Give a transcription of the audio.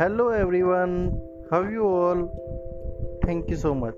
hello everyone. How are you all? Thank you so much.